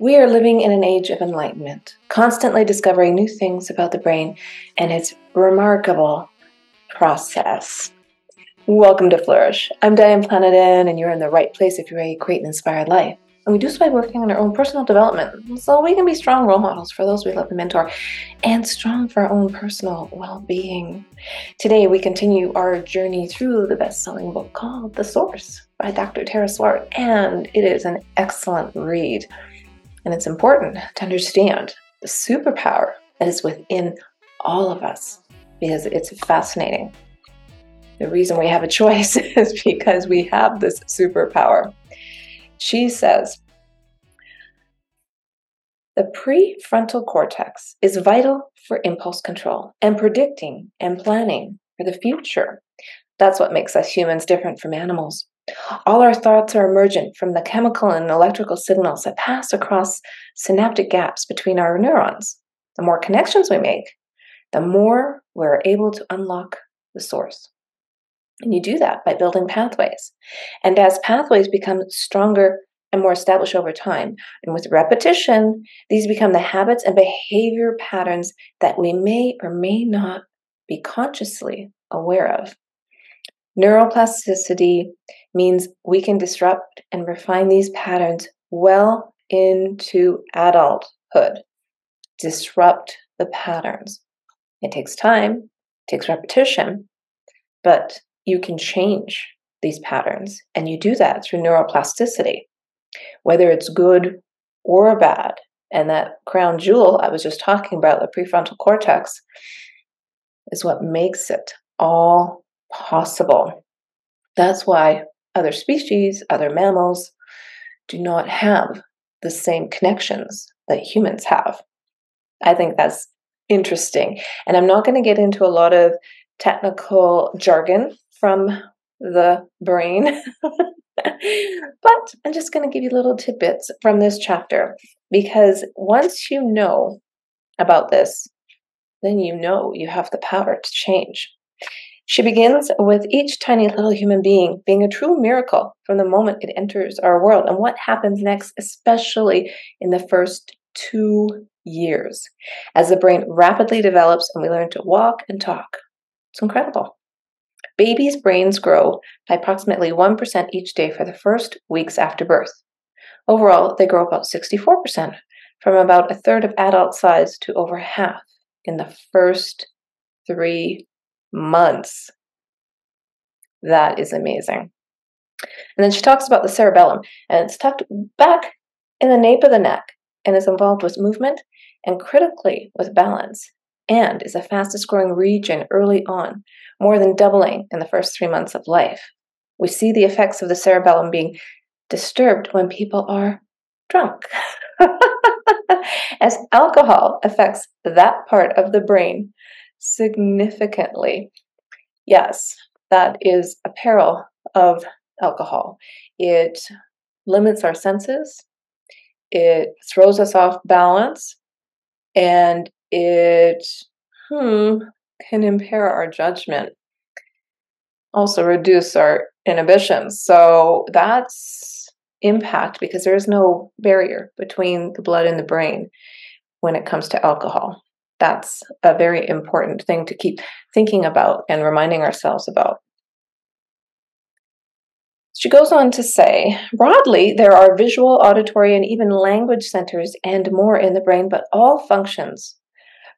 We are living in an age of enlightenment, constantly discovering new things about the brain and its remarkable process. Welcome to Flourish. I'm Diane Planidin, and you're in the right place if you're ready to create an inspired life. And we do so by working on our own personal development so we can be strong role models for those we love and mentor and strong for our own personal well being. Today, we continue our journey through the best selling book called The Source by Dr. Tara Swart, and it is an excellent read. And it's important to understand the superpower that is within all of us because it's fascinating. The reason we have a choice is because we have this superpower. She says, the prefrontal cortex is vital for impulse control and predicting and planning for the future. That's what makes us humans different from animals. All our thoughts are emergent from the chemical and electrical signals that pass across synaptic gaps between our neurons. The more connections we make, the more we're able to unlock the source. And you do that by building pathways. And as pathways become stronger and more established over time, and with repetition, these become the habits and behavior patterns that we may or may not be consciously aware of. Neuroplasticity means we can disrupt and refine these patterns well into adulthood. Disrupt the patterns. It takes time, it takes repetition, but you can change these patterns. And you do that through neuroplasticity, whether it's good or bad. And that crown jewel I was just talking about, the prefrontal cortex, is what makes it all possible. That's why other species, other mammals, do not have the same connections that humans have. I think that's interesting. And I'm not going to get into a lot of technical jargon from the brain. but I'm just going to give you little tidbits from this chapter because once you know about this, then you know you have the power to change. She begins with each tiny little human being being a true miracle from the moment it enters our world and what happens next, especially in the first two years as the brain rapidly develops and we learn to walk and talk. It's incredible. Babies' brains grow by approximately 1% each day for the first weeks after birth. Overall, they grow about 64%, from about a third of adult size to over half in the first three months. That is amazing. And then she talks about the cerebellum, and it's tucked back in the nape of the neck and is involved with movement and critically with balance and is the fastest growing region early on, more than doubling in the first three months of life. We see the effects of the cerebellum being disturbed when people are drunk. As alcohol affects that part of the brain significantly. Yes, that is a peril of alcohol. It limits our senses, it throws us off balance, and it hmm, can impair our judgment, also reduce our inhibitions. So that's impact because there is no barrier between the blood and the brain when it comes to alcohol. That's a very important thing to keep thinking about and reminding ourselves about. She goes on to say broadly, there are visual, auditory, and even language centers and more in the brain, but all functions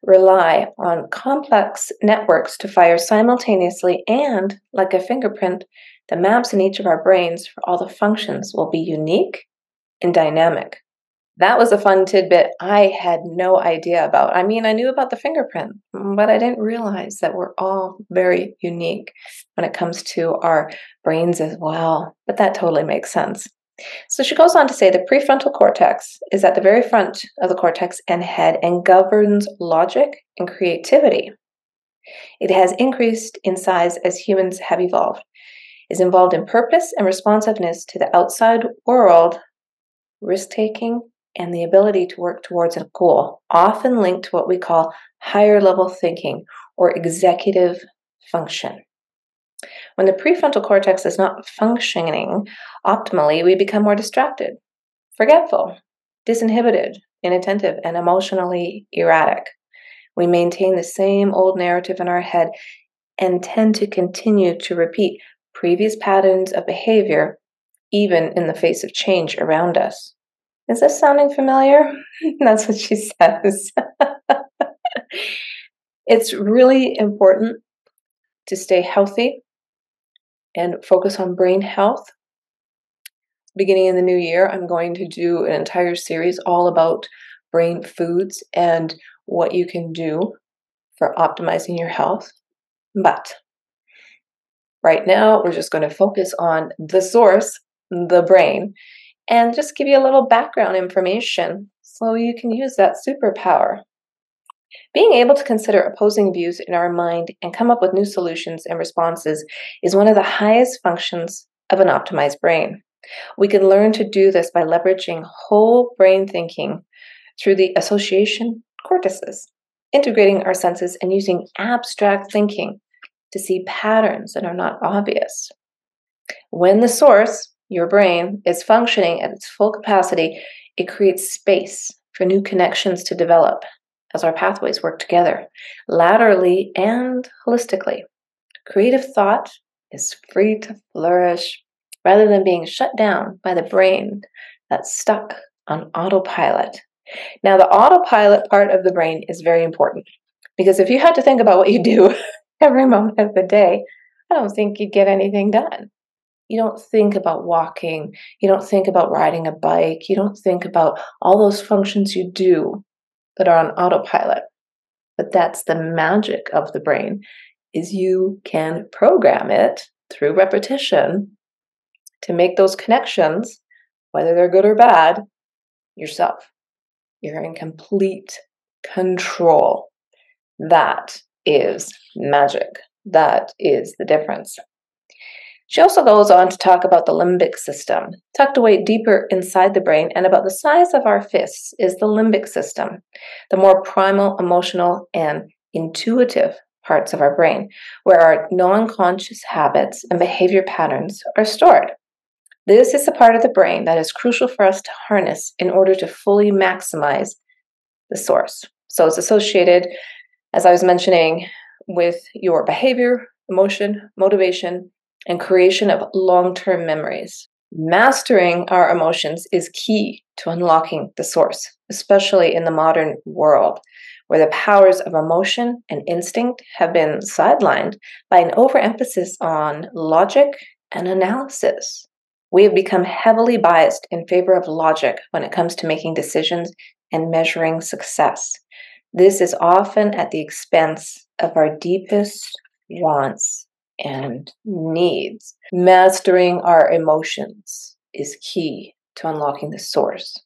rely on complex networks to fire simultaneously, and like a fingerprint, the maps in each of our brains for all the functions will be unique and dynamic. That was a fun tidbit I had no idea about. I mean, I knew about the fingerprint, but I didn't realize that we're all very unique when it comes to our brains as well. But that totally makes sense. So she goes on to say the prefrontal cortex is at the very front of the cortex and head and governs logic and creativity. It has increased in size as humans have evolved, is involved in purpose and responsiveness to the outside world, risk taking, and the ability to work towards a goal, often linked to what we call higher level thinking or executive function. When the prefrontal cortex is not functioning optimally, we become more distracted, forgetful, disinhibited, inattentive, and emotionally erratic. We maintain the same old narrative in our head and tend to continue to repeat previous patterns of behavior, even in the face of change around us. Is this sounding familiar? That's what she says. it's really important to stay healthy and focus on brain health. Beginning in the new year, I'm going to do an entire series all about brain foods and what you can do for optimizing your health. But right now, we're just going to focus on the source, the brain, and just give you a little background information so you can use that superpower. Being able to consider opposing views in our mind and come up with new solutions and responses is one of the highest functions of an optimized brain. We can learn to do this by leveraging whole brain thinking through the association cortices, integrating our senses and using abstract thinking to see patterns that are not obvious. When the source, your brain, is functioning at its full capacity, it creates space for new connections to develop as our pathways work together, laterally and holistically. Creative thought is free to flourish rather than being shut down by the brain that's stuck on autopilot. Now, the autopilot part of the brain is very important because if you had to think about what you do every moment of the day, I don't think you'd get anything done. You don't think about walking. You don't think about riding a bike. You don't think about all those functions you do that are on autopilot. But that's the magic of the brain is you can program it through repetition to make those connections, whether they're good or bad, yourself. You're in complete control. That is magic. That is the difference. She also goes on to talk about the limbic system. Tucked away deeper inside the brain and about the size of our fists is the limbic system, the more primal, emotional, and intuitive parts of our brain, where our non conscious habits and behavior patterns are stored. This is the part of the brain that is crucial for us to harness in order to fully maximize the source. So it's associated, as I was mentioning, with your behavior, emotion, motivation, and creation of long term memories. Mastering our emotions is key to unlocking the source, especially in the modern world, where the powers of emotion and instinct have been sidelined by an overemphasis on logic and analysis. We have become heavily biased in favor of logic when it comes to making decisions and measuring success. This is often at the expense of our deepest wants and needs. Mastering our emotions is key to unlocking the source.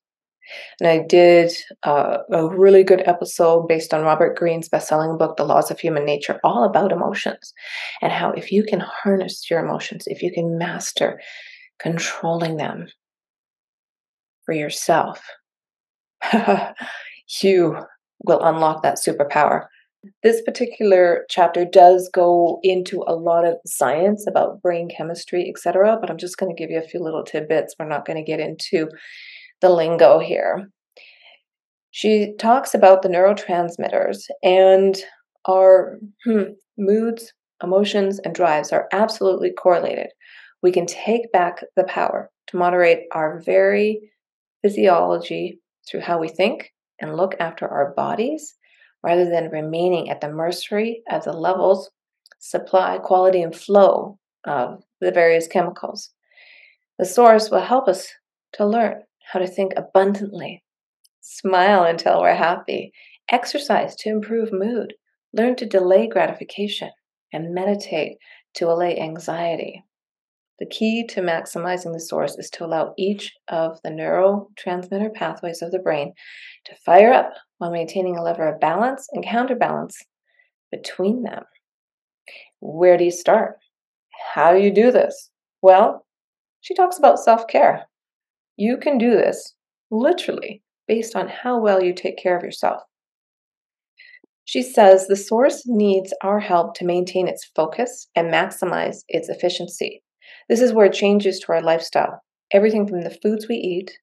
And I did uh, a really good episode based on Robert Greene's best-selling book, The Laws of Human Nature, all about emotions and how if you can harness your emotions, if you can master controlling them for yourself, you will unlock that superpower this particular chapter does go into a lot of science about brain chemistry, etc., but I'm just going to give you a few little tidbits. We're not going to get into the lingo here. She talks about the neurotransmitters and our hmm, moods, emotions, and drives are absolutely correlated. We can take back the power to moderate our very physiology through how we think and look after our bodies rather than remaining at the mercy of the levels, supply, quality, and flow of the various chemicals. The source will help us to learn how to think abundantly, smile until we're happy, exercise to improve mood, learn to delay gratification, and meditate to allay anxiety. The key to maximizing the source is to allow each of the neurotransmitter pathways of the brain to fire up while maintaining a level of balance and counterbalance between them. Where do you start? How do you do this? Well, she talks about self care. You can do this literally based on how well you take care of yourself. She says the source needs our help to maintain its focus and maximize its efficiency. This is where changes to our lifestyle, everything from the foods we eat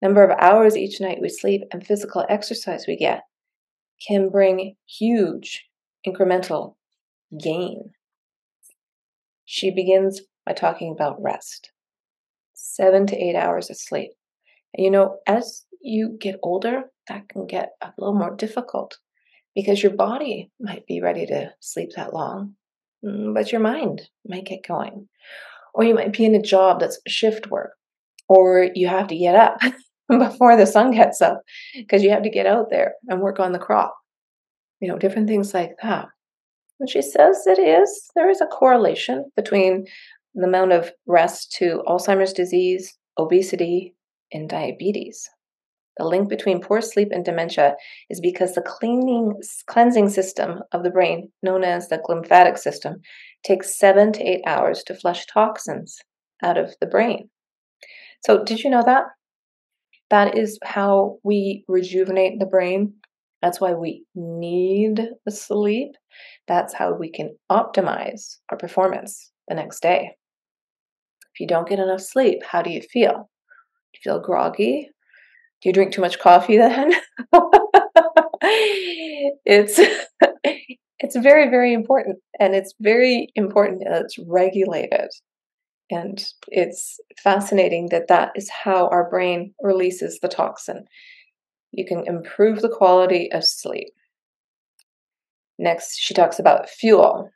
number of hours each night we sleep and physical exercise we get can bring huge incremental gain. She begins by talking about rest seven to eight hours of sleep. And you know, as you get older, that can get a little more difficult because your body might be ready to sleep that long, mm, but your mind might get going. Or you might be in a job that's shift work, or you have to get up before the sun gets up because you have to get out there and work on the crop. You know, different things like that. And she says it is, there is a correlation between the amount of rest to Alzheimer's disease, obesity, and diabetes. The link between poor sleep and dementia is because the cleaning, cleansing system of the brain, known as the glymphatic system, takes seven to eight hours to flush toxins out of the brain. So, did you know that? That is how we rejuvenate the brain. That's why we need the sleep. That's how we can optimize our performance the next day. If you don't get enough sleep, how do you feel? Do you feel groggy? Do you drink too much coffee then? it's it's very very important and it's very important that it's regulated. And it's fascinating that that is how our brain releases the toxin. You can improve the quality of sleep. Next, she talks about fuel.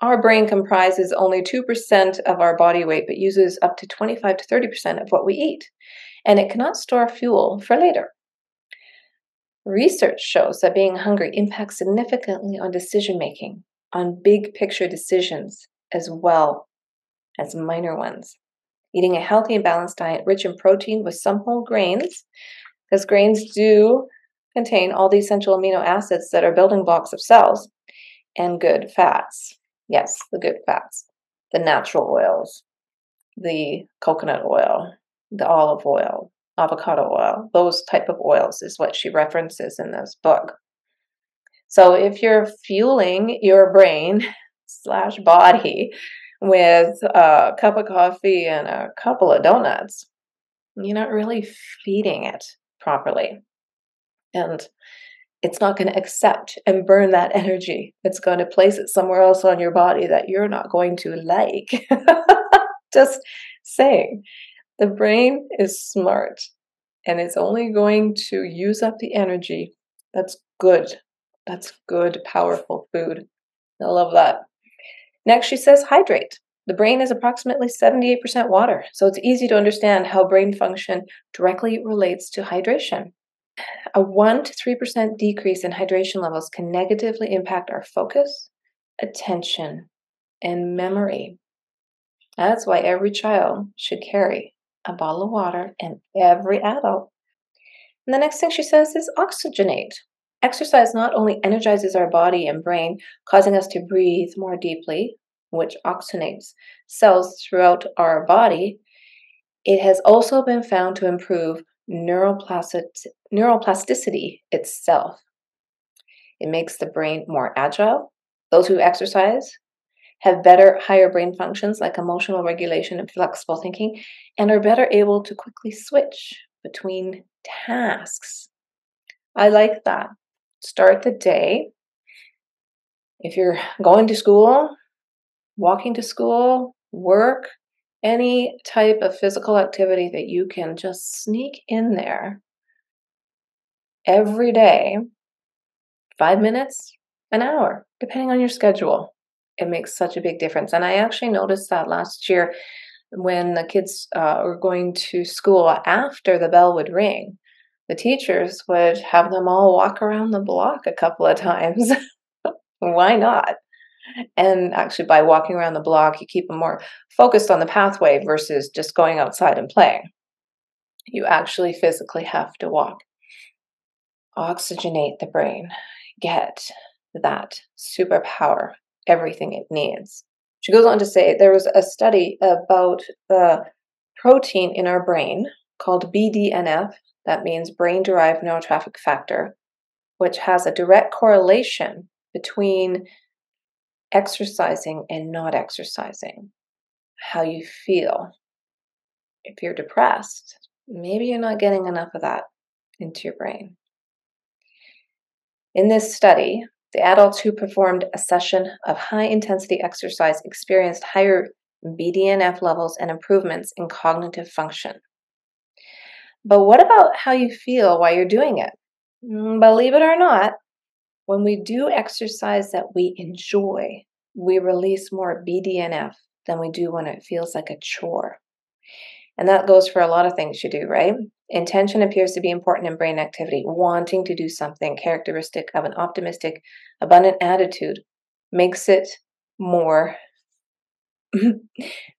Our brain comprises only 2% of our body weight, but uses up to 25 to 30% of what we eat, and it cannot store fuel for later. Research shows that being hungry impacts significantly on decision making, on big picture decisions, as well as minor ones. Eating a healthy and balanced diet rich in protein with some whole grains, because grains do contain all the essential amino acids that are building blocks of cells, and good fats. Yes, the good fats, the natural oils, the coconut oil, the olive oil, avocado oil, those type of oils is what she references in this book. So if you're fueling your brain slash body with a cup of coffee and a couple of donuts, you're not really feeding it properly. And it's not going to accept and burn that energy. It's going to place it somewhere else on your body that you're not going to like. Just saying. The brain is smart and it's only going to use up the energy that's good. That's good, powerful food. I love that. Next, she says hydrate. The brain is approximately 78% water, so it's easy to understand how brain function directly relates to hydration. A 1 to 3% decrease in hydration levels can negatively impact our focus, attention, and memory. That's why every child should carry a bottle of water and every adult. And the next thing she says is oxygenate. Exercise not only energizes our body and brain, causing us to breathe more deeply, which oxygenates cells throughout our body, it has also been found to improve neuroplasticity itself. It makes the brain more agile. Those who exercise have better, higher brain functions like emotional regulation and flexible thinking, and are better able to quickly switch between tasks. I like that. Start the day. If you're going to school, walking to school, work, any type of physical activity that you can just sneak in there every day, five minutes, an hour, depending on your schedule. It makes such a big difference. And I actually noticed that last year when the kids uh, were going to school after the bell would ring, the teachers would have them all walk around the block a couple of times. Why not? And actually, by walking around the block, you keep them more focused on the pathway versus just going outside and playing. You actually physically have to walk. Oxygenate the brain, get that superpower, everything it needs. She goes on to say there was a study about the protein in our brain called BDNF, that means brain derived neurotrophic factor, which has a direct correlation between exercising and not exercising, how you feel. If you're depressed, maybe you're not getting enough of that into your brain. In this study, the adults who performed a session of high intensity exercise experienced higher BDNF levels and improvements in cognitive function. But what about how you feel while you're doing it? Mm, believe it or not, when we do exercise that we enjoy, we release more BDNF than we do when it feels like a chore. And that goes for a lot of things you do, right? Intention appears to be important in brain activity. Wanting to do something characteristic of an optimistic, abundant attitude makes it more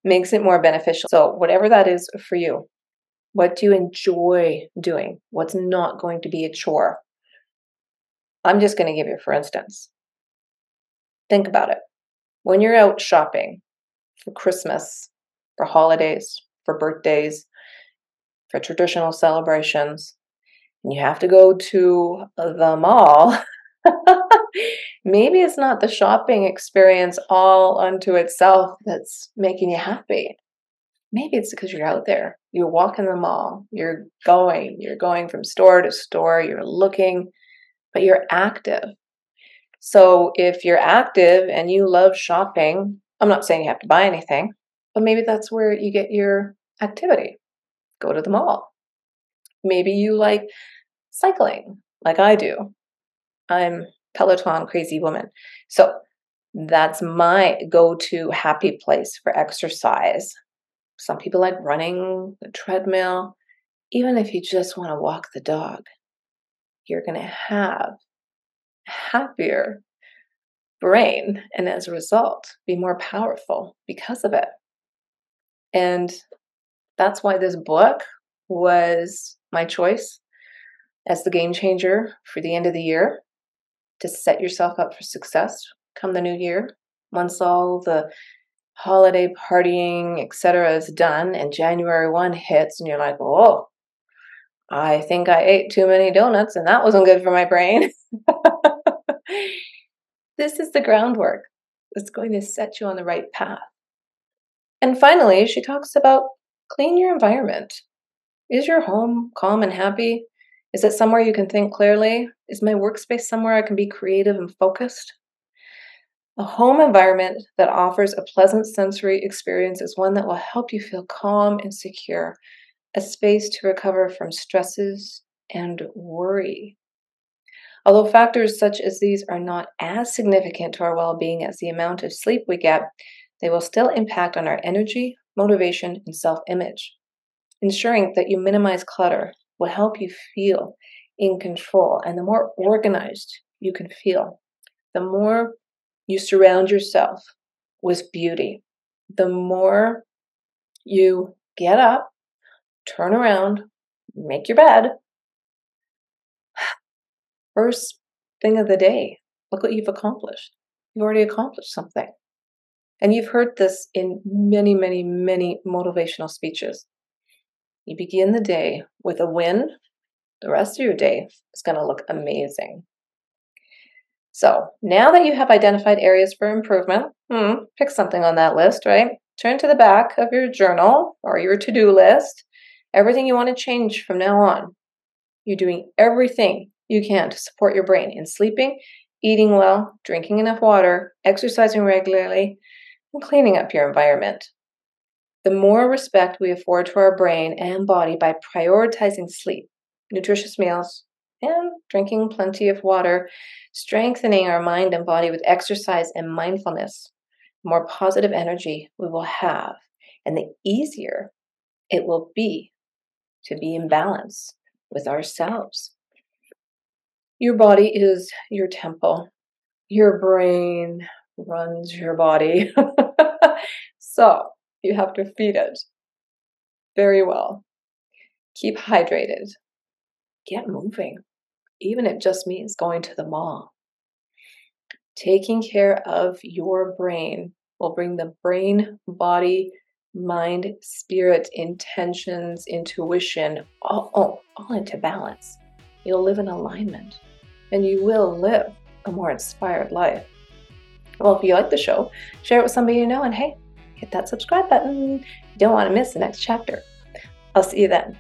makes it more beneficial. So whatever that is for you, what do you enjoy doing? What's not going to be a chore? I'm just going to give you for instance. Think about it. When you're out shopping for Christmas, for holidays, for birthdays, for traditional celebrations, and you have to go to the mall, maybe it's not the shopping experience all unto itself that's making you happy. Maybe it's because you're out there. You're walking the mall. You're going. You're going from store to store. You're looking, but you're active. So if you're active and you love shopping, I'm not saying you have to buy anything, but maybe that's where you get your activity. Go to the mall. Maybe you like cycling, like I do. I'm Peloton crazy woman. So that's my go to happy place for exercise. Some people like running, the treadmill. Even if you just want to walk the dog, you're going to have a happier brain and as a result be more powerful because of it. And that's why this book was my choice as the game changer for the end of the year to set yourself up for success come the new year. Once all the holiday partying, etc., is done and January 1 hits, and you're like, oh, I think I ate too many donuts and that wasn't good for my brain. this is the groundwork that's going to set you on the right path. And finally, she talks about clean your environment. Is your home calm and happy? Is it somewhere you can think clearly? Is my workspace somewhere I can be creative and focused? A home environment that offers a pleasant sensory experience is one that will help you feel calm and secure, a space to recover from stresses and worry. Although factors such as these are not as significant to our well being as the amount of sleep we get, they will still impact on our energy, motivation, and self image. Ensuring that you minimize clutter will help you feel in control. And the more organized you can feel, the more you surround yourself with beauty, the more you get up, turn around, make your bed. First thing of the day, look what you've accomplished. You've already accomplished something. And you've heard this in many, many, many motivational speeches. You begin the day with a win, the rest of your day is going to look amazing. So now that you have identified areas for improvement, hmm, pick something on that list, right? Turn to the back of your journal or your to do list, everything you want to change from now on. You're doing everything you can to support your brain in sleeping, eating well, drinking enough water, exercising regularly, and cleaning up your environment. The more respect we afford to our brain and body by prioritizing sleep, nutritious meals, and drinking plenty of water, strengthening our mind and body with exercise and mindfulness, more positive energy we will have, and the easier it will be to be in balance with ourselves. Your body is your temple, your brain runs your body. so you have to feed it very well. Keep hydrated. Get moving, even if it just means going to the mall. Taking care of your brain will bring the brain, body, mind, spirit, intentions, intuition all, all, all into balance. You'll live in alignment and you will live a more inspired life. Well, if you like the show, share it with somebody you know, and hey, hit that subscribe button. You don't want to miss the next chapter. I'll see you then.